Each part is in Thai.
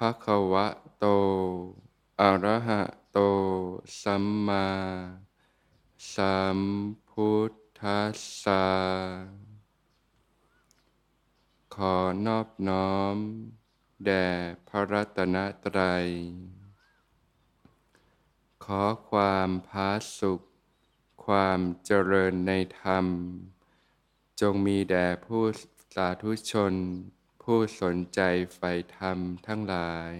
ภะคะวะโต อะระหะโต สัมมาสัมพุทธัสสะ ขอนอบน้อม แด่พระรัตนตรัย ขอความพาสุข ความเจริญในธรรม จงมีแด่ผู้สาธุชน ผู้สนใจใฝ่ธรรมทั้งหลาย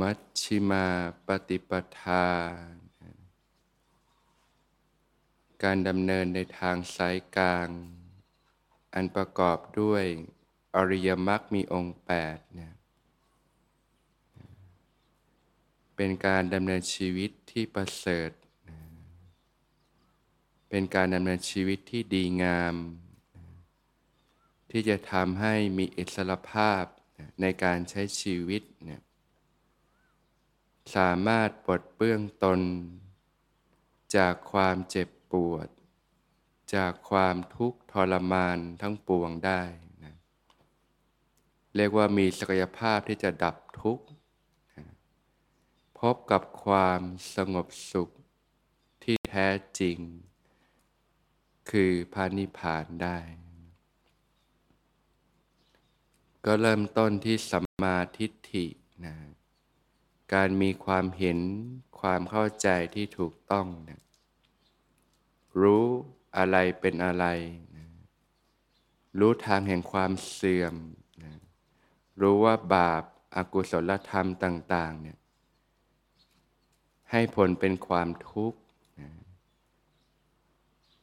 มัชชิมาปฏิปทา การดำเนินในทางสายกลาง อันประกอบด้วยอริยมรรคมีองค์แปดเนี่ยเป็นการดำเนินชีวิตที่ประเสริฐ เป็นการดำเนินชีวิตที่ดีงาม ที่จะทำให้มีอิสรภาพในการใช้ชีวิตเนี่ยสามารถปลดเปื้องตน จากความเจ็บปวด จากความทุกข์ทรมานทั้งปวงได้นะเรียกว่ามีศักยภาพที่จะดับทุกข์พบกับความสงบสุขที่แท้จริง คือพานิพานได้ ก็เริ่มต้นที่สัมมาทิฏฐินะการมีความเห็นความเข้าใจที่ถูกต้องนะรู้อะไรเป็นอะไรนะรู้ทางแห่งความเสื่อมนะรู้ว่าบาปอากุศลธรรมต่าง ๆ เนี่ย ให้ผลเป็นความทุกข์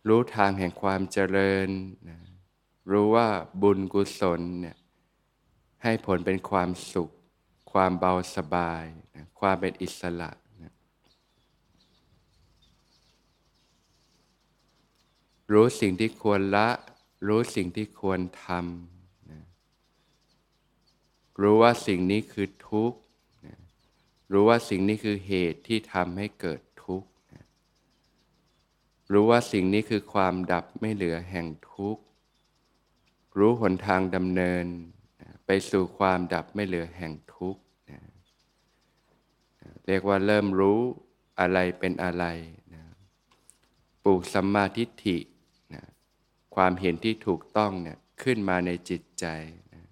รู้ทางแห่งความเจริญนะรู้ว่าบุญกุศลเนี่ยให้ผลเป็นความสุข ความเบาสบายนะความเป็นอิสระนะรู้สิ่งที่ควรละ รู้สิ่งที่ควรทำนะรู้ว่าสิ่งนี้คือทุกข์นะรู้ว่าสิ่งนี้คือเหตุที่ทำให้เกิด รู้ว่าสิ่งนี้คือความดับไม่เหลือแห่งทุกข์ รู้หนทางดำเนิน ไปสู่ความดับไม่เหลือแห่งทุกข์นะเรียกว่าเริ่มรู้อะไรเป็นอะไรนะปลูกสัมมาทิฏฐินะความเห็นที่ถูกต้องเนี่ยขึ้นมาในจิตใจนะ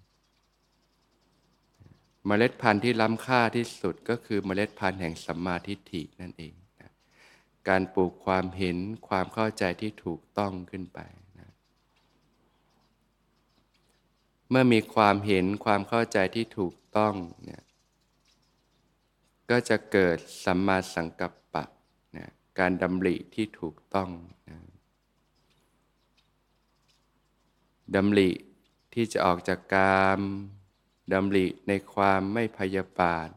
เมล็ดพันธุ์ที่ล้ำค่าที่สุดก็คือเมล็ดพันธุ์แห่งสัมมาทิฏฐินั่นเอง การปลูกความเห็นความเข้าใจที่ถูกต้องขึ้นไปนะเมื่อมีความเห็นความเข้าใจที่ถูกต้องเนี่ยก็จะเกิดสัมมาสังกัปปะนะการดำริที่ถูกต้องนะดำริที่จะออกจากกามดำริในความไม่พยาบาท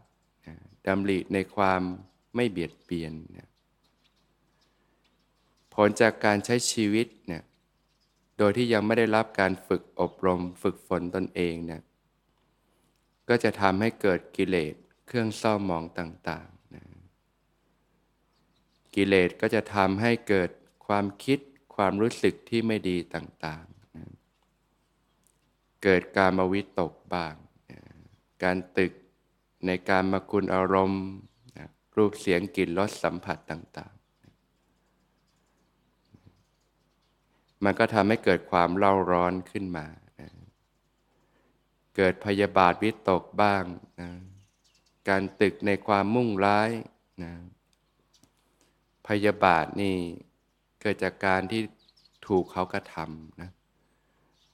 นะดำริในความไม่เบียดเบียนนะ ผลจากการใช้ชีวิตเนี่ยโดยที่ยังไม่ได้รับการฝึกอบรมฝึกฝนตนเองเนี่ยก็จะทำให้เกิดกิเลสเครื่องเศร้าหมองต่างๆนะกิเลสก็จะทำให้เกิดความคิดความรู้สึกที่ไม่ดีต่างๆนะเกิดการมาวิตกบ้างนะการตึกในการมาคุณอารมณ์นะรูปเสียงกลิ่นรสสัมผัสต่างๆนะ มันก็ทำให้เกิดความเล่าร้อนขึ้นมานะเกิดพยาบาทวิตกบ้างนะการตึกในความมุ่งร้ายนะพยาบาทนี่เกิดจากการที่ถูกเขากระทำนะ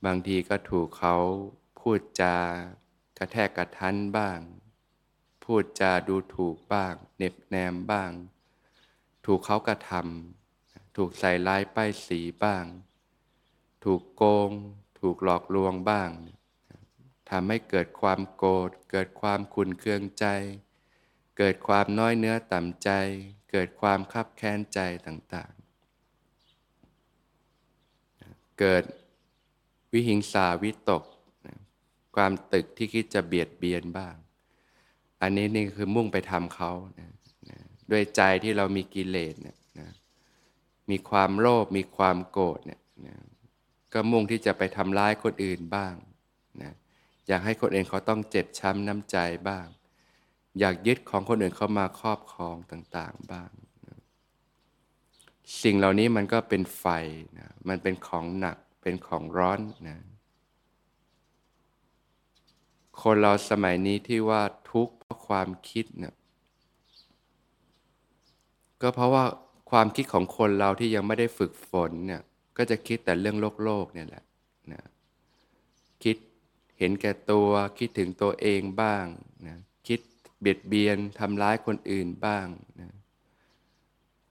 บางทีก็ถูกเขาพูดจากระแทกกระทันบ้าง พูดจาดูถูกบ้างเน็บแนมบ้าง ถูกเขากระทำถูกใส่ร้ายป้ายสีบ้าง ถูกโกง ถูกหลอกลวงบ้างทำให้เกิดความโกรธ เกิดความขุนเคืองใจ เกิดความน้อยเนื้อต่ำใจ เกิดความคับแค้นใจต่างๆ เกิดวิหิงสาวิตก ความตึกที่คิดจะเบียดเบียนบ้าง อันนี้นี่คือมุ่งไปทำเขานะด้วยใจที่เรามีกิเลสเนี่ยนะมีความโลภมีความโกรธเนี่ยนะ ก็มุ่งที่จะไปทำร้ายคนอื่นบ้างนะอยากให้คนอื่นเขาต้องเจ็บช้ำน้ำใจบ้าง อยากยึดของคนอื่นเข้ามาครอบครองต่างๆบ้างนะสิ่งเหล่านี้มันก็เป็นไฟนะมันเป็นของหนักเป็นของร้อนนะคนเราสมัยนี้ที่ว่าทุกข์เพราะความคิดเนี่ยก็เพราะว่าความคิดของคนเราที่ยังไม่ได้ฝึกฝนเนี่ย ก็จะคิดแต่เรื่องโลกโลกเนี่ยแหละนะคิดเห็นแก่ตัวคิดถึงตัวเองบ้างนะคิดเบียดเบียนทำร้ายคนอื่นบ้างนะ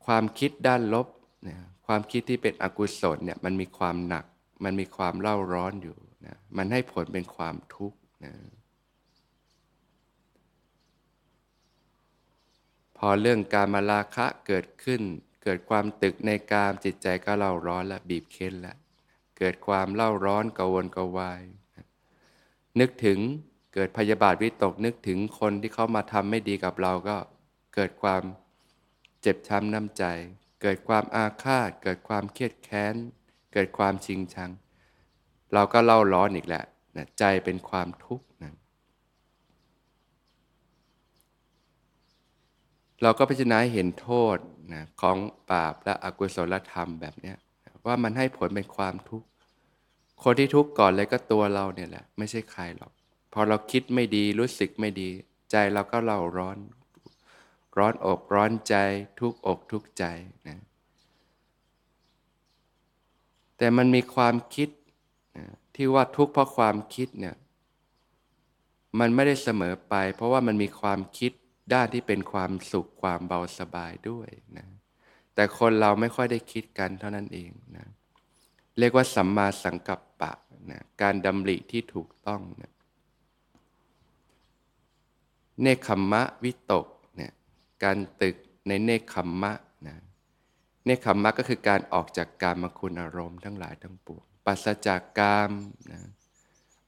ความคิดด้านลบนะความคิดที่เป็นอกุศลเนี่ยมันมีความหนัก มันมีความเล่าร้อนอยู่นะมันให้ผลเป็นความทุกข์นะพอเรื่องการมาราคะเกิดขึ้น เกิดความตึกในกามจิตใจก็เล่าร้อนและบีบเค้นล้วเกิดความเล่าร้อนกวนกวาย นึกถึงเกิดพยาบาทวิตกนึกถึงคนที่เขามาทำไม่ดีกับเราก็เกิดความเจ็บช้ำน้ำใจ เกิดความอาฆาต เกิดความเครียดแค้น เกิดความชิงชัง เราก็เล่าร้อนอีกแหละใจเป็นความทุกข์นะเราก็พิจารณาเห็นโทษ นะของบาปและอกุศลธรรมแบบนี้ว่ามันให้ผลเป็นความทุกข์คนที่ทุกข์ก่อนเลยก็ตัวเราเนี่ยแหละ ไม่ใช่ใครหรอก พอเราคิดไม่ดีรู้สึกไม่ดี ใจเราก็เล่าร้อน ร้อนอกร้อนใจ ทุกอกทุกใจนะแต่มันมีความคิดนะที่ว่าทุกข์เพราะความคิดเนี่ยมันไม่ได้เสมอไป เพราะว่ามันมีความคิด ด้านที่เป็นความสุขความเบาสบายด้วยนะแต่คนเราไม่ค่อยได้คิดกันเท่านั้นเองนะเรียกว่าสัมมาสังกัปปะนะการดำริที่ถูกต้องนะเนคขมมะวิตกเนี่ยการตึกในเนคขมมะนะเนคขมมะก็คือการออกจากกามคุณอารมณ์ทั้งหลายทั้งปวงปัสจากกามนะ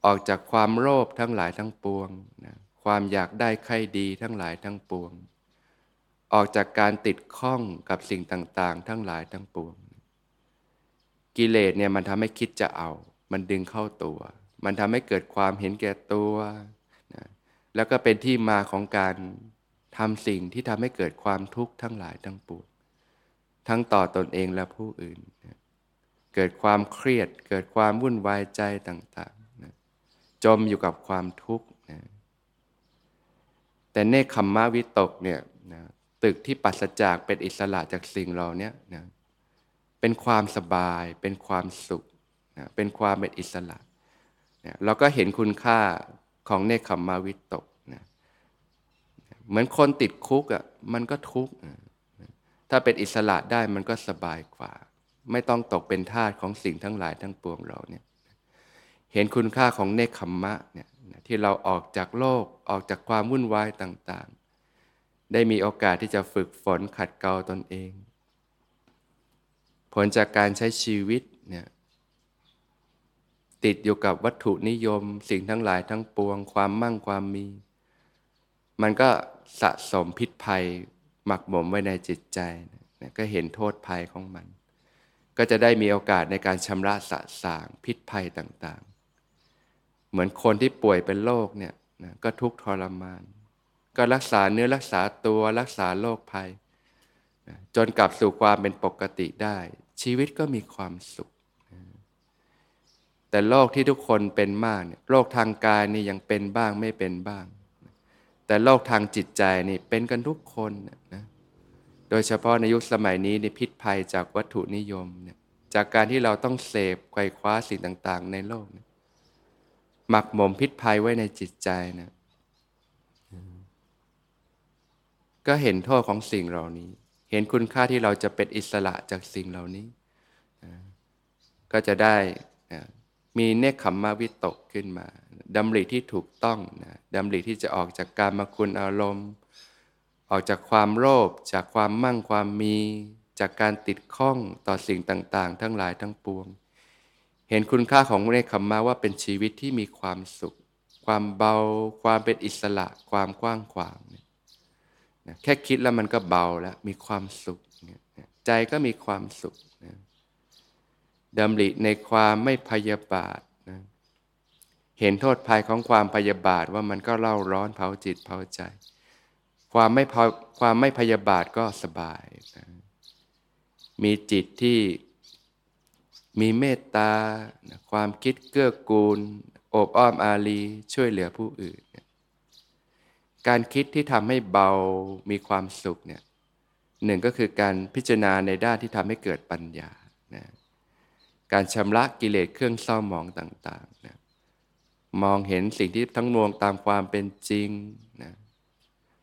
ออกจากความโลภทั้งหลายทั้งปวงนะ ความอยากได้ใครดีทั้งหลายทั้งปวง ออกจากการติดข้องกับสิ่งต่างๆ ทั้งหลายทั้งปวง กิเลสเนี่ยมันทำให้คิดจะเอา มันดึงเข้าตัว มันทำให้เกิดความเห็นแก่ตัวนะแล้วก็เป็นที่มาของการทำสิ่งที่ทำให้เกิดความทุกข์ทั้งหลายทั้งปวง ทั้งต่อตอนเองและผู้อื่นนะเกิดความเครียด เกิดความวุ่นวายใจต่างๆนะจมอยู่กับความทุกข์ แต่เนคขมมะวิตกเนี่ยนะตึกที่ปัสจากเป็นอิสระจากสิ่งเราเนี่ยนะเป็นความสบาย เป็นความสุขนะเป็นความเป็นอิสระนะเราก็เห็นคุณค่าของเนคขมมะวิตกนะเหมือนคนติดคุกอะ่ะมันก็ทุกข์ถ้าเป็นอิสระได้มันก็สบายกว่า ไม่ต้องตกเป็นทาสของสิ่งทั้งหลายทั้งปวงเราเนี่ยเห็นคุณค่าของเนคขมมะเนี่ย ที่เราออกจากโลกออกจากความวุ่นวายต่างๆ ได้มีโอกาสที่จะฝึกฝนขัดเกลาตนเอง ผลจากการใช้ชีวิตเนี่ยติดอยู่กับวัตถุนิยม สิ่งทั้งหลายทั้งปวง ความมั่งความมี มันก็สะสมพิษภัยหมักหมมไว้ในจิตใจนะก็เห็นโทษภัยของมัน ก็จะได้มีโอกาสในการชำระสะสางพิษภัยต่างๆ เหมือนคนที่ป่วยเป็นโรคเนี่ยนะก็ทุกข์ทรมาน ก็รักษาเนื้อรักษาตัวรักษาโรคภัยนะจนกลับสู่ความเป็นปกติได้ ชีวิตก็มีความสุขนะแต่โรคที่ทุกคนเป็นมากเนี่ยโรคทางกายนี่ยังเป็นบ้างไม่เป็นบ้าง แต่โรคทางจิตใจนี่เป็นกันทุกคนนะโดยเฉพาะในยุคสมัยนี้ในพิษภัยจากวัตถุนิยมเนี่ยจากการที่เราต้องเสพไขว่คว้าสิ่งต่าง ๆ ในโลกเนี่ย หมักหมมพิษภัยไว้ในจิตใจนะก็เห็นโทษของสิ่งเหล่านี้ เห็นคุณค่าที่เราจะเป็นอิสระจากสิ่งเหล่านี้ ก็จะได้มีเนคขมมาวิตกขึ้นมาดำริที่ถูกต้องนะดำริที่จะออกจากการมาคุณอารมณ์ ออกจากความโลภจากความมั่งความมี จากการติดข้องต่อสิ่งต่าง ๆ ทั้งหลายทั้งปวง เห็นคุณค่าของเนคขมมาว่าเป็นชีวิตที่มีความสุข ความเบา ความเป็นอิสระ ความกว้างขวางนะแค่คิดแล้วมันก็เบาแล้ว มีความสุข ใจก็มีความสุขนะดำริในความไม่พยาบาทนะเห็นโทษภัยของความพยาบาทว่ามันก็เล่าร้อนเผาจิตเผาใจ ความไม่ความไม่พยาบาทก็สบายนะมีจิตที่ มีเมตตา ความคิดเกื้อกูล โอบอ้อมอารีช่วยเหลือผู้อื่น การคิดที่ทำให้เบามีความสุขเนี่ยหนึ่งก็คือการพิจารณาในด้านที่ทำให้เกิดปัญญานะการชำระกิเลสเครื่องเศร้าหมองต่างๆนะมองเห็นสิ่งที่ทั้งมวงตามความเป็นจริงนะ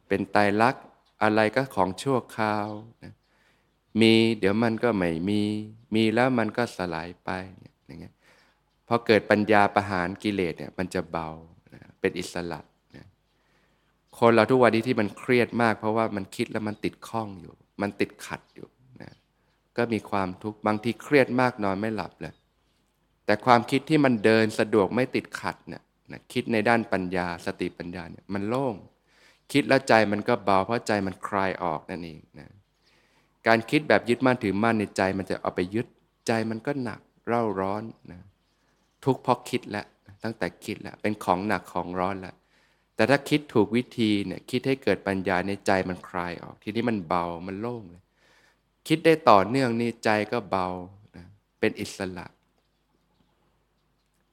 เป็นไตรลักษณ์อะไรก็ของชั่วคราวนะ มีเดี๋ยวมันก็ไม่มี มีแล้วมันก็สลายไปอย่างเงี้ยพอเกิดปัญญาประหารกิเลสเนี่ยมันจะเบาเป็นอิสระคนเราทุกวันนี้ที่มันเครียดมาก เพราะว่ามันคิดแล้วมันติดข้องอยู่ มันติดขัดอยู่ก็มีความทุกข์บางทีเครียดมากนอนไม่หลับเลยแต่ความคิดที่มันเดินสะดวกไม่ติดขัดเนี่ยนะคิดในด้านปัญญาสติปัญญาเนี่ยมันโล่ง คิดแล้วใจมันก็เบาเพราะใจมันคลายออกนั่นเองนะ การคิดแบบยึดมั่นถือมั่นในใจ มันจะเอาไปยึดใจมันก็หนักเร่าร้อนนะทุกเพราะคิดแล้วตั้งแต่คิดแล้วเป็นของหนักของร้อนแล้วแต่ถ้าคิดถูกวิธีเนี่ยคิดให้เกิดปัญญาในใจมันคลายออก ทีนี้มันเบามันโล่งเลย คิดได้ต่อเนื่องนี่ใจก็เบานะเป็นอิสระ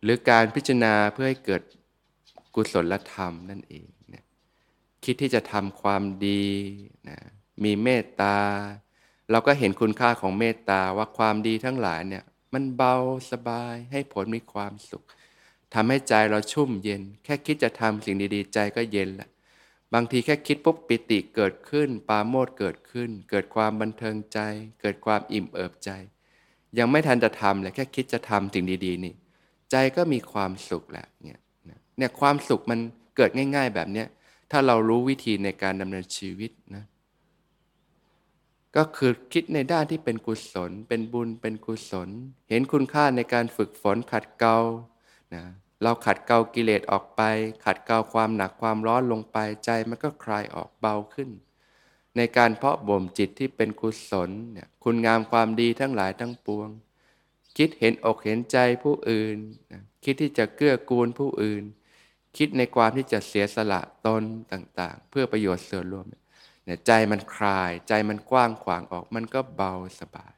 หรือการพิจารณาเพื่อให้เกิดกุศลธรรมนั่นเองนะคิดที่จะทำความดีนะมีเมตตา เราก็เห็นคุณค่าของเมตตาว่าความดีทั้งหลายเนี่ยมันเบาสบายให้ผลมีความสุขทำให้ใจเราชุ่มเย็น แค่คิดจะทำสิ่งดีๆ ใจก็เย็นละบางทีแค่คิดปุ๊บปิติเกิดขึ้น ปาโมดเกิดขึ้น เกิดความบันเทิงใจ เกิดความอิ่มเอิบใจ ยังไม่ทันจะทำเลยแค่คิดจะทำสิ่งดีๆนี่ ใจก็มีความสุขแหละเนี่ยเนี่ยความสุขมันเกิดง่าย ๆ แบบเนี้ยถ้าเรารู้วิธีในการดำเนินชีวิตนะ ก็คือคิดในด้านที่เป็นกุศล เป็นบุญเป็นกุศล เห็นคุณค่าในการฝึกฝนขัดเกลานะเราขัดเกลากิเลสออกไป ขัดเกลาความหนักความร้อนลงไปใจมันก็คลายออกเบาขึ้น ในการเพาะบ่มจิตที่เป็นกุศลเนี่ยคุณงามความดีทั้งหลายทั้งปวง คิดเห็นอกเห็นใจผู้อื่นคิดที่จะเกื้อกูลผู้อื่น คิดในความที่จะเสียสละตนต่างๆ เพื่อประโยชน์ส่วนรวมเนี่ยใจมันคลาย ใจมันกว้างขวางออกมันก็เบาสบาย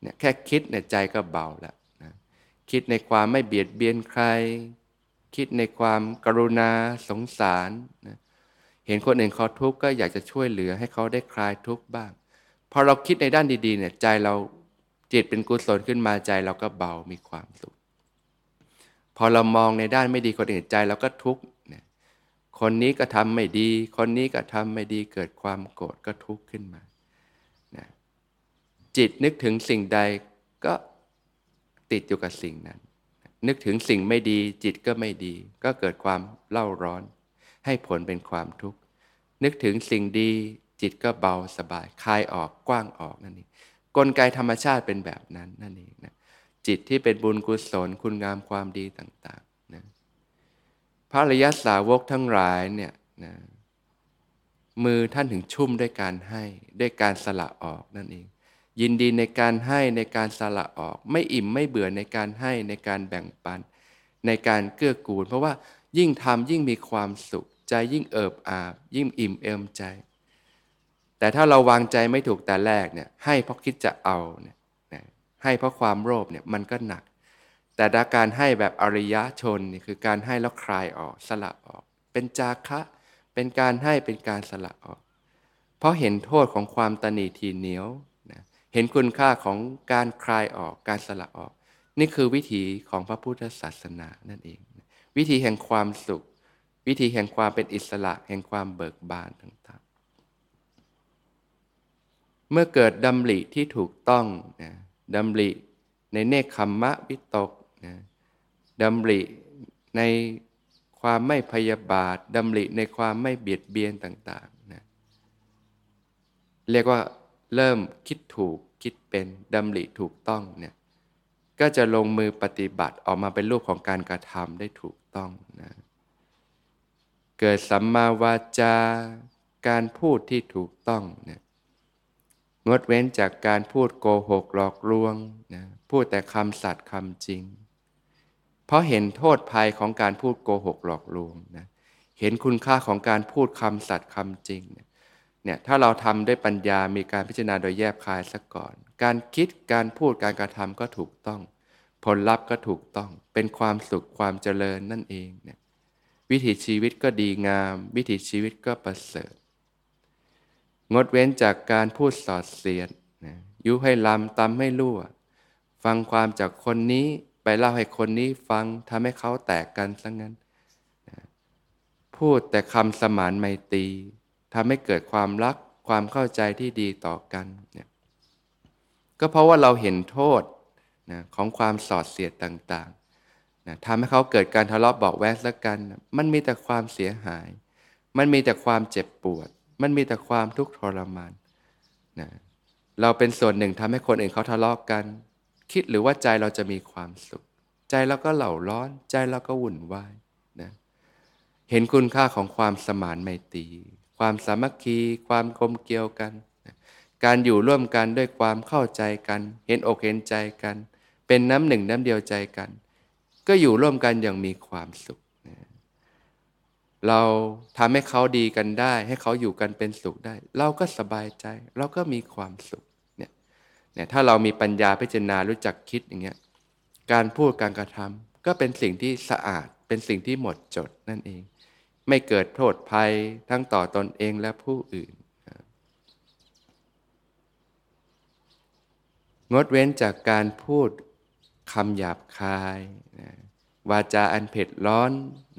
เนี่ยแค่คิดเนี่ยใจก็เบาแล้วคิดในความไม่เบียดเบียนใคร คิดในความกรุณาสงสารนะเห็นคนอื่นเขาทุกข์ก็อยากจะช่วยเหลือให้เขาได้คลายทุกข์บ้างพอเราคิดในด้านดีๆเนี่ยใจเราจิตเป็นกุศลขึ้นมาใจเราก็เบามีความสุข พอเรามองในด้านไม่ดีคนอื่นใจเราก็ทุกข์ คนนี้ก็ทำไม่ดี คนนี้ก็ทำไม่ดีเกิดความโกรธก็ทุกข์ขึ้นมานะจิตนึกถึงสิ่งใดก็ติดอยู่กับสิ่งนั้น นึกถึงสิ่งไม่ดีจิตก็ไม่ดี ก็เกิดความเล่าร้อน ให้ผลเป็นความทุกข์นึกถึงสิ่งดีจิตก็เบาสบายคลายออกกว้างออกนั่นเองกลไกธรรมชาติเป็นแบบนั้นนั่นเองนะจิตที่เป็นบุญกุศลคุณงามความดีต่าง ๆนะพระรยสาวกทั้งหลายเนี่ยนะมือท่านถึงชุ่มด้วยการให้ด้วยการสละออกนั่นเอง ยินดีในการให้ในการสละออก ไม่อิ่มไม่เบื่อในการให้ในการแบ่งปัน ในการเกื้อกูล เพราะว่ายิ่งทำยิ่งมีความสุข ใจยิ่งเอิบอาบ ยิ่งอิ่มเอิมใจ แต่ถ้าเราวางใจไม่ถูกแต่แรกเนี่ยให้เพราะคิดจะเอาเนี่ยให้เพราะความโลภเนี่ยมันก็หนัก แต่ดาการให้แบบอริยชนนี่คือการให้แล้วคลายออกสละออก เป็นจาคะ เป็นการให้เป็นการสละออก เพราะเห็นโทษของความตนีทีเหนียวเห็นคุณค่าของการคลายออกการสละออก นี่คือวิถีของพระพุทธศาสนานั่นเอง วิธีแห่งความสุข วิธีแห่งความเป็นอิสระ แห่งความเบิกบานต่างๆ เมื่อเกิดดำริที่ถูกต้องนะดำริในเนคขมมะวิตก นะดำริในความไม่พยาบาทดำริในความไม่เบียดเบียนต่างๆนะเรียกว่าเริ่มคิดถูกคิดเป็นดำริถูกต้องเนี่ยก็จะลงมือปฏิบัติออกมาเป็นรูปของการกระทำได้ถูกต้องนะเกิดสัมมาวาจาการพูดที่ถูกต้องเนี่ยงดเว้นจากการพูดโกหกหลอกลวงนะพูดแต่คำสัตย์คำจริง เพราะเห็นโทษภัยของการพูดโกหกหลอกลวงนะเห็นคุณค่าของการพูดคำสัตย์คำจริงเนี่ยถ้าเราทำด้วยปัญญามีการพิจารณาโดยแยบคายซะก่อน การคิดการพูดการกระทำก็ถูกต้อง ผลลัพธ์ก็ถูกต้องเป็นความสุขความเจริญนั่นเองเนี่ยวิถีชีวิตก็ดีงาม วิถีชีวิตก็ประเสริฐ งดเว้นจากการพูดสอดเสียดนะยุให้ลำตำให้รั่ว ฟังความจากคนนี้ ไปเล่าให้คนนี้ฟังทำให้เขาแตกกันซะงั้นพูดแต่คำสมานไมตรีทำให้เกิดความรักความเข้าใจที่ดีต่อกันเนี่ยก็เพราะว่าเราเห็นโทษนะของความสอดเสียดต่างๆนะทำให้เขาเกิดการทะเลาะเบาแวกสักกันมันมีแต่ความเสียหาย มันมีแต่ความเจ็บปวด มันมีแต่ความทุกข์ทรมานนะเราเป็นส่วนหนึ่งทำให้คนอื่นเขาทะเลาะกกัน คิดหรือว่าใจเราจะมีความสุข ใจเราก็เหล่าร้อน ใจเราก็วุ่นวายนะเห็นคุณค่าของความสมานไมตรีความสามัคคี ความกลมเกลียวกันนะการอยู่ร่วมกันด้วยความเข้าใจกัน เห็นอกเห็นใจกัน เป็นน้ำหนึ่งน้ำเดียวใจกัน ก็อยู่ร่วมกันอย่างมีความสุขเราทำให้เขาดีกันได้ ให้เขาอยู่กันเป็นสุขได้ เราก็สบายใจ เราก็มีความสุข เนี่ยถ้าเรามีปัญญาพิจารณารู้จักคิดอย่างเงี้ยการพูดการกระทำก็เป็นสิ่งที่สะอาดเป็นสิ่งที่หมดจดนั่นเอง ไม่เกิดโทษภัยทั้งต่อตอนเองและผู้อื่น งดเว้นจากการพูดคำหยาบคายนะวาจาอันเผ็ดร้อน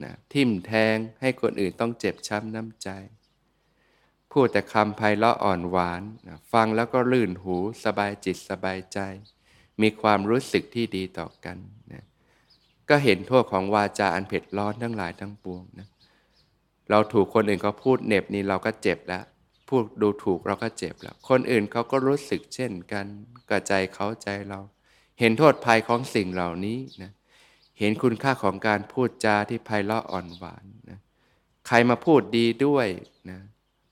นะทิ่มแทงให้คนอื่นต้องเจ็บช้ำน้ำใจ พูดแต่คำไพเราะอ่อนหวานนะฟังแล้วก็ลื่นหูสบายจิตสบายใจ มีความรู้สึกที่ดีต่อกันนะก็เห็นโทษของวาจาอันเผ็ดร้อนทั้งหลายทั้งปวงนะเราถูกคนอื่นเขาพูดเน็บนี่เราก็เจ็บแล้ว พูดดูถูกเราก็เจ็บแล้ว คนอื่นเขาก็รู้สึกเช่นกันกระใจเขาใจเรา เห็นโทษภัยของสิ่งเหล่านี้นะเห็นคุณค่าของการพูดจาที่ไพเราะอ่อนหวานนะใครมาพูดดีด้วยนะ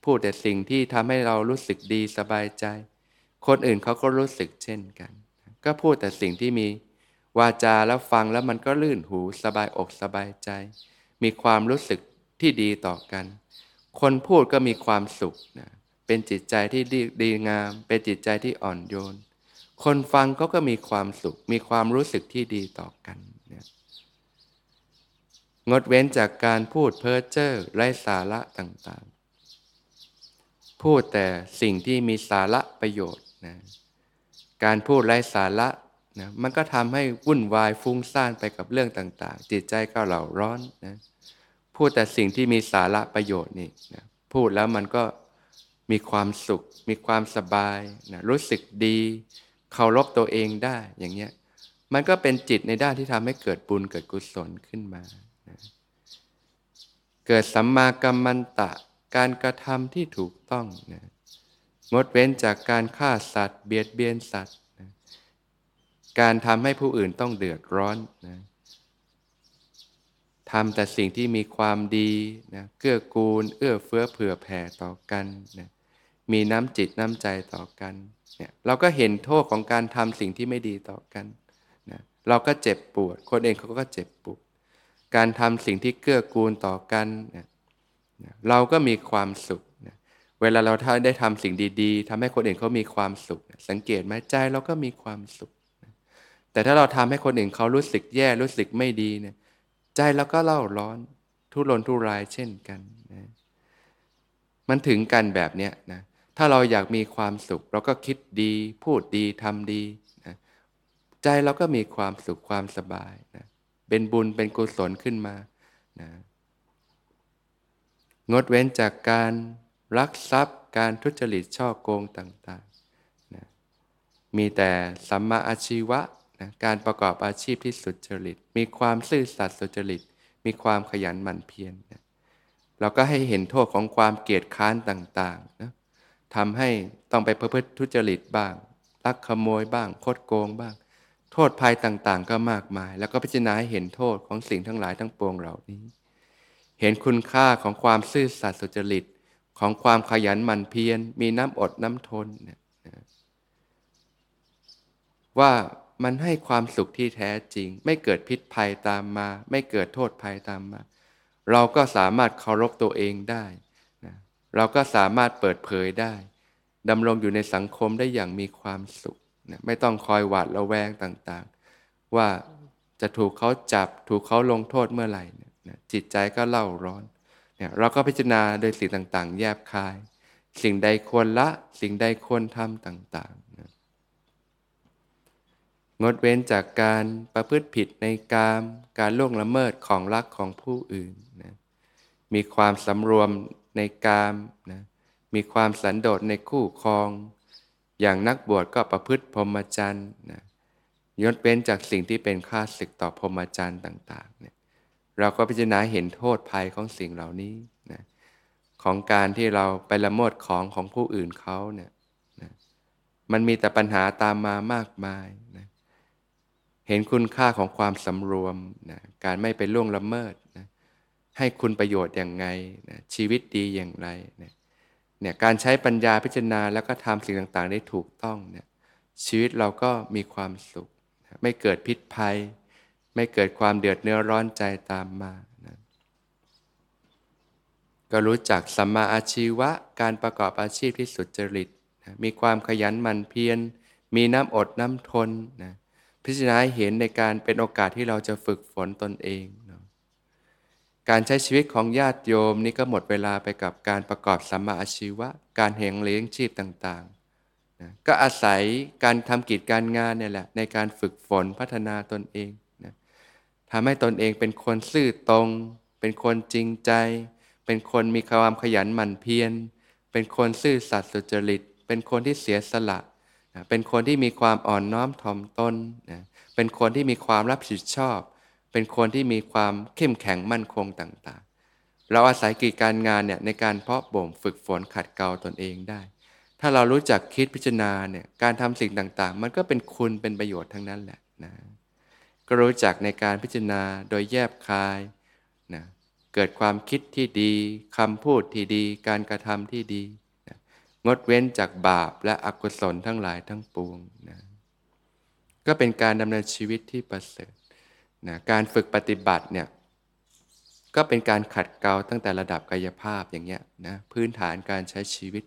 พูดแต่สิ่งที่ทำให้เรารู้สึกดีสบายใจ คนอื่นเขาก็รู้สึกเช่นกัน ก็พูดแต่สิ่งที่มีวาจาแล้วฟังแล้วมันก็ลื่นหูสบายอกสบายใจ มีความรู้สึกที่ดีต่อกัน คนพูดก็มีความสุขนะเป็นจิตใจที่ดีดงาม เป็นจิตใจที่อ่อนโยน คนฟังเขาก็มีความสุข มีความรู้สึกที่ดีต่อกันงดเว้นจากการพูดเพ้อเจ้อไร้สาระต่าง พูดแต่สิ่งที่มีสาระประโยชน์นะการพูดไร้สาระนะมันก็ทำให้วุ่นวายฟุ้งซ่านไปกับเรื่องต่าง ๆ จิตใจก็เหล่าร้อนนะพูดแต่สิ่งที่มีสาระประโยชน์นี่นะพูดแล้วมันก็มีความสุข มีความสบายนะรู้สึกดีเคารพตัวเองได้อย่างเงี้ยมันก็เป็นจิตในด้านที่ทำให้เกิดบุญเกิดกุศลขึ้นมาเกิดสัมมากัมมันตะ การกระทำที่ถูกต้องนะงดเว้นจากการฆ่าสัตว์ เบียดเบียนสัตว์นะการทำให้ผู้อื่นต้องเดือดร้อนนะทำแต่สิ่งที่มีความดีนะเกื้อกูล เอื้อเฟื้อเผื่อแผ่ต่อกันนะมีน้ำจิตน้ำใจต่อกันเนี่ยเราก็เห็นโทษของการทำสิ่งที่ไม่ดีต่อกันนะเราก็เจ็บปวด คนเองเขาก็เจ็บปวด การทำสิ่งที่เกื้อกูลต่อกันนะ เราก็มีความสุขนะเวลาเราได้ทำสิ่งดีๆทำให้คนอื่นเขามีความสุขนะสังเกตไหมใจเราก็มีความสุขนะแต่ถ้าเราทำให้คนอื่นเขารู้สึกแย่รู้สึกไม่ดีเนี่ยใจเราก็เล่าร้อน ทุรนทุรายเช่นกันนะมันถึงกันแบบเนี้ยนะถ้าเราอยากมีความสุข เราก็คิดดีพูดดีทำดีนะใจเราก็มีความสุขความสบายนะเป็นบุญเป็นกุศลขึ้นมานะ งดเว้นจากการรักทรัพย์ การทุจริตช่อโกงต่างๆมีแต่สัมมาอาชีวะนะการประกอบอาชีพที่สุจริต มีความซื่อสัตย์สุจริต มีความขยันหมั่นเพียรนะเราก็ให้เห็นโทษของความเกียจค้านต่างๆนะทำให้ต้องไปประพฤติทุจริตบ้าง ลักขโมยบ้าง คดโกงบ้าง โทษภัยต่างๆ ก็มากมาย แล้วก็พิจารณาให้เห็นโทษของสิ่งทั้งหลายทั้งปวงเหล่านี้ เห็นคุณค่าของความซื่อสัตย์สุจริตของความขยันหมั่นเพียรมีน้ำอดน้ำทนเนี่ยว่ามันให้ความสุขที่แท้จริง ไม่เกิดพิษภัยตามมา ไม่เกิดโทษภัยตามมา เราก็สามารถเคารพตัวเองได้นะเราก็สามารถเปิดเผยได้ดำรงอยู่ในสังคมได้อย่างมีความสุขนะไม่ต้องคอยหวาดระแวงต่างๆ ว่าจะถูกเขาจับถูกเขาลงโทษเมื่อไหร่นะ จิตใจก็เล่าร้อนเนี่ยเราก็พิจารณาโดยสิ่งต่างๆ แยบคาย สิ่งใดควรละ สิ่งใดควรทำต่างๆนะงดเว้นจากการประพฤติผิดในกามการล่วงละเมิดของรักของผู้อื่นนะมีความสำรวมในกามนะมีความสันโดษในคู่ครอง อย่างนักบวชก็ประพฤติพรหมจรรย์นะยดเว้นจากสิ่งที่เป็นค่าศึกต่อพรหมจรรย์ต่างๆเนี่ย เราก็พิจารณาเห็นโทษภัยของสิ่งเหล่านี้นะของการที่เราไปละเมิดของของผู้อื่นเขาเนี่ยนะมันมีแต่ปัญหาตามมามากมายนะเห็นคุณค่าของความสำรวมนะการไม่ไปล่วงละเมิดนะให้คุณประโยชน์อย่างไงนะชีวิตดีอย่างไรนะเนี่ยการใช้ปัญญาพิจารณาแล้วก็ทำสิ่งต่างๆ ได้ถูกต้องเนี่ยชีวิตเราก็มีความสุข ไม่เกิดพิษภัย ไม่เกิดความเดือดเนื้อร้อนใจตามมานะก็รู้จักสัมมาอาชีวะการประกอบอาชีพที่สุจริตนะมีความขยันหมั่นเพียรมีน้ำอดน้ำทนนะพิจารณาเห็นในการเป็นโอกาสที่เราจะฝึกฝนตนเองการใช้ชีวิตของญาติโยมนี่ก็หมดเวลาไปกับการประกอบสัมมาอาชีวะ การเหงเลี้ยงชีพต่างๆนะก็อาศัยการทำกิจการงานเนี่ยแหละในการฝึกฝนพัฒนาตนเอง ทำให้ตนเองเป็นคนซื่อตรง เป็นคนจริงใจ เป็นคนมีความขยันหมั่นเพียร เป็นคนซื่อสัตย์สุจริต เป็นคนที่เสียสละ เป็นคนที่มีความอ่อนน้อมถ่อมตน เป็นคนที่มีความรับผิดชอบ เป็นคนที่มีความเข้มแข็งมั่นคงต่างๆ เราอาศัยกิจการงานเนี่ยในการเพาะบ่มฝึกฝนขัดเกลาตนเองได้ ถ้าเรารู้จักคิดพิจารณาเนี่ยการทำสิ่งต่างๆ มันก็เป็นคุณเป็นประโยชน์ทั้งนั้นแหละนะ ก็รู้จักในการพิจารณาโดยแยบคายนะเกิดความคิดที่ดีคำพูดที่ดี การกระทำที่ดีนะงดเว้นจากบาปและอกุศลทั้งหลายทั้งปวงนะก็เป็นการดำเนินชีวิตที่ประเสริฐนะการฝึกปฏิบัติเนี่ยก็เป็นการขัดเกลาตั้งแต่ระดับกายภาพอย่างเงี้ยนะพื้นฐานการใช้ชีวิต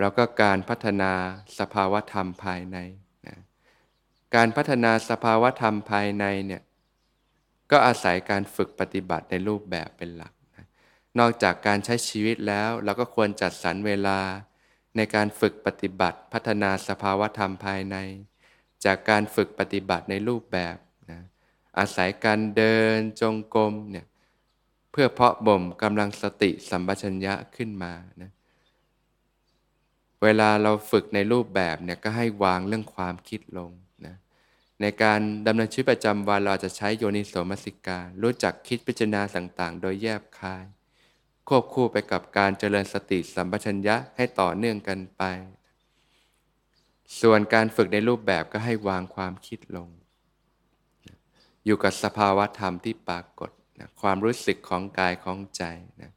แล้วก็การพัฒนาสภาวะธรรมภายใน การพัฒนาสภาวธรรมภายในเนี่ยก็อาศัยการฝึกปฏิบัติในรูปแบบเป็นหลักนะนอกจากการใช้ชีวิตแล้วเราก็ควรจัดสรรเวลา ในการฝึกปฏิบัติพัฒนาสภาวธรรมภายใน จากการฝึกปฏิบัติในรูปแบบนะอาศัยการเดินจงกรมเนี่ยเพื่อเพาะบ่มกำลังสติสัมปชัญญะขึ้นมานะเวลาเราฝึกในรูปแบบเนี่ยก็ให้วางเรื่องความคิดลง ในการดำเนินชีวิตประจำวันเราจะใช้โยนิโสมสิการ รู้จักคิดพิจารณาต่างๆ โดยแยบคาย ควบคู่ไปกับการเจริญสติสัมปชัญญะให้ต่อเนื่องกันไป ส่วนการฝึกในรูปแบบก็ให้วางความคิดลง อยู่กับสภาวะธรรมที่ปรากฏนะความรู้สึกของกายของใจนะ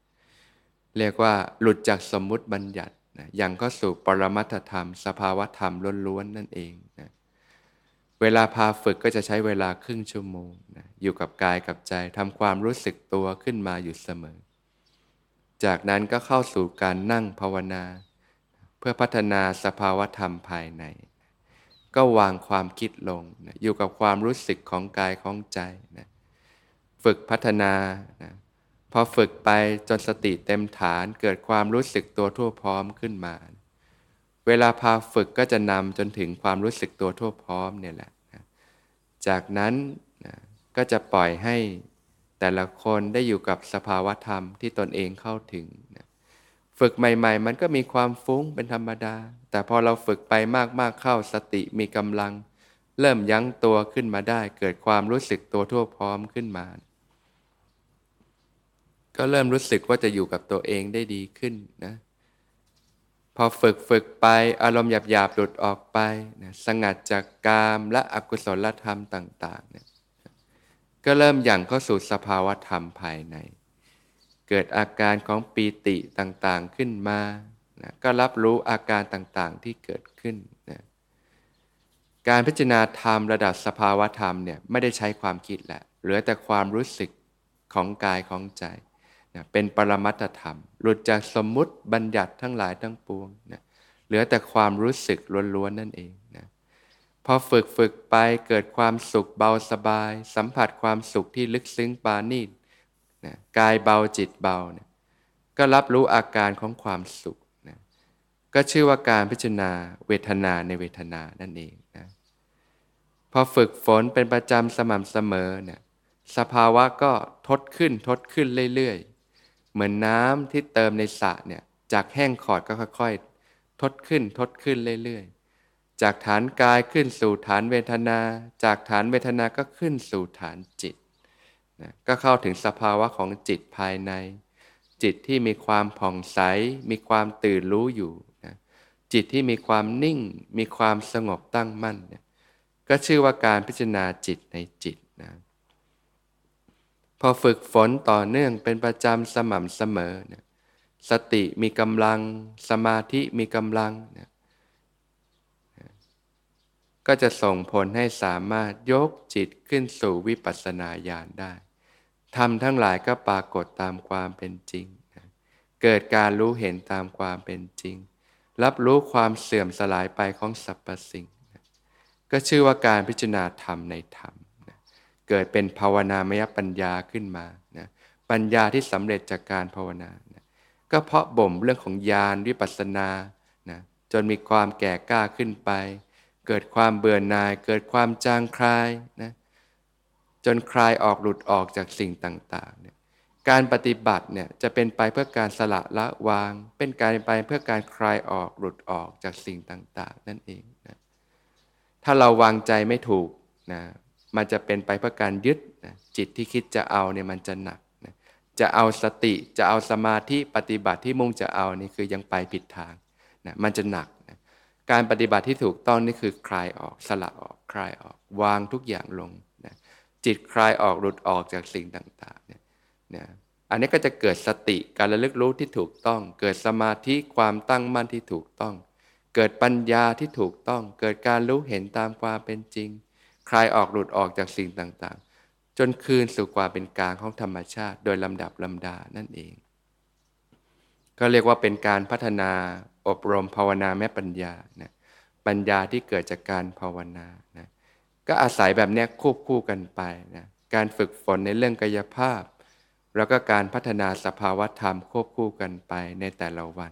เรียกว่าหลุดจากสมมุติบัญญัตินะอย่างก็สู่ปรมัตธรรม สภาวะธรรมล้วนๆนั่นเอง เวลาพาฝึกก็จะใช้เวลาครึ่งชั่วโมงนะอยู่กับกายกับใจทำความรู้สึกตัวขึ้นมาอยู่เสมอ จากนั้นก็เข้าสู่การนั่งภาวนา เพื่อพัฒนาสภาวธรรมภายใน ก็วางความคิดลงนะอยู่กับความรู้สึกของกายของใจนะฝึกพัฒนานะพอฝึกไปจนสติเต็มฐานเกิดความรู้สึกตัวทั่วพร้อมขึ้นมา เวลาพาฝึกก็จะนำจนถึงความรู้สึกตัวทั่วพร้อมเนี่ยแหละนะจากนั้นนะก็จะปล่อยให้แต่ละคนได้อยู่กับสภาวะธรรมที่ตนเองเข้าถึงนะฝึกใหม่ ๆ มันก็มีความฟุ้งเป็นธรรมดา แต่พอเราฝึกไปมากๆเข้าสติมีกำลัง เริ่มยั้งตัวขึ้นมาได้ เกิดความรู้สึกตัวทั่วพร้อมขึ้นมา ก็เริ่มรู้สึกว่าจะอยู่กับตัวเองได้ดีขึ้นนะ พอฝึกฝึกไปอารมณ์หยาบหยาบหลุดออกไปนะสงัดจากกามและอกุศลธรรมต่างๆเนี่ยก็เริ่มอย่างเข้าสู่สภาวะธรรมภายใน เกิดอาการของปีติต่างๆขึ้นมานะก็รับรู้อาการต่างๆที่เกิดขึ้นนะการพิจารณาธรรมระดับสภาวะธรรมเนี่ยไม่ได้ใช้ความคิดแหละเหลือแต่ความรู้สึกของกายของใจ นะเป็นปรมัตธรรม หลุดจากสมมุติบัญญัติทั้งหลายทั้งปวงนะเหลือแต่ความรู้สึกล้วนๆนั่นเองนะพอฝึกฝึกไปเกิดความสุขเบาสบาย สัมผัสความสุขที่ลึกซึ้งปานีตนะกายเบาจิตเบานะก็รับรู้อาการของความสุขนะก็ชื่อว่าการพิจารณาเวทนาในเวทนานั่นเองนะพอฝึกฝนเป็นประจำสม่ำเสมอเนะี่ยสภาวะก็ทดขึ้นทดขึ้นเรื่อย เหมือนน้ำที่เติมในสระเนี่ยจากแห้งขอดก็ค่อยๆ ทดขึ้นทดขึ้นเรื่อยๆ จากฐานกายขึ้นสู่ฐานเวทนา จากฐานเวทนาก็ขึ้นสู่ฐานจิตนะก็เข้าถึงสภาวะของจิตภายใน จิตที่มีความผ่องใส มีความตื่นรู้อยู่นะจิตที่มีความนิ่ง มีความสงบตั้งมั่นเนี่ยก็ชื่อว่าการพิจารณาจิตในจิต พอฝึกฝนต่อเนื่องเป็นประจำสม่ำเสมอนี่ยสติมีกำลัง สมาธิมีกำลังนี่ยก็จะส่งผลให้สามารถยกจิตขึ้นสู่วิปัสสนาญาณได้ทำทั้งหลายก็ปรากฏตามความเป็นจริงนะเกิดการรู้เห็นตามความเป็นจริง รับรู้ความเสื่อมสลายไปของสรรพสิ่งนะก็ชื่อว่าการพิจารณาธรรมในธรรม เกิดเป็นภาวนามยปัญญาขึ้นมานะปัญญาที่สำเร็จจากการภาวนานะก็เพราะบ่มเรื่องของญาณวิปัสสนานะจนมีความแก่กล้าขึ้นไป เกิดความเบื่อหน่าย เกิดความจางคลายนะจนคลายออกหลุดออกจากสิ่งต่างๆเนี่ยการปฏิบัติเนี่ยจะเป็นไปเพื่อการสละละวาง เป็นการไปเพื่อการคลายออกหลุดออกจากสิ่งต่างๆ นั่นเองนะถ้าเราวางใจไม่ถูกนะ มันจะเป็นไปเพื่อการยึดนะจิตที่คิดจะเอาเนี่ยมันจะหนักนะจะเอาสติจะเอาสมาธิปฏิบัติที่มุ่งจะเอานี่คือยังไปผิดทางนะมันจะหนักนะการปฏิบัติที่ถูกต้องนี่คือคลายออกสละออกคลายออกวางทุกอย่างลงนะจิตคลายออกหลุดออกจากสิ่งต่างๆเนี่ยนะอันนี้ก็จะเกิดสติการระลึกรู้ที่ถูกต้อง เกิดสมาธิความตั้งมั่นที่ถูกต้อง เกิดปัญญาที่ถูกต้อง เกิดการรู้เห็นตามความเป็นจริง คลายออกหลุดออกจากสิ่งต่างๆ จนคืนสู่ความเป็นกลางของธรรมชาติ โดยลำดับลำดานั่นเอง ก็เรียกว่าเป็นการพัฒนาอบรมภาวนาแม่ปัญญานะปัญญาที่เกิดจากการภาวนานะก็อาศัยแบบนี้ควบคู่กันไปนะการฝึกฝนในเรื่องกายภาพ แล้วก็การพัฒนาสภาวะธรรมควบคู่กันไปในแต่ละวัน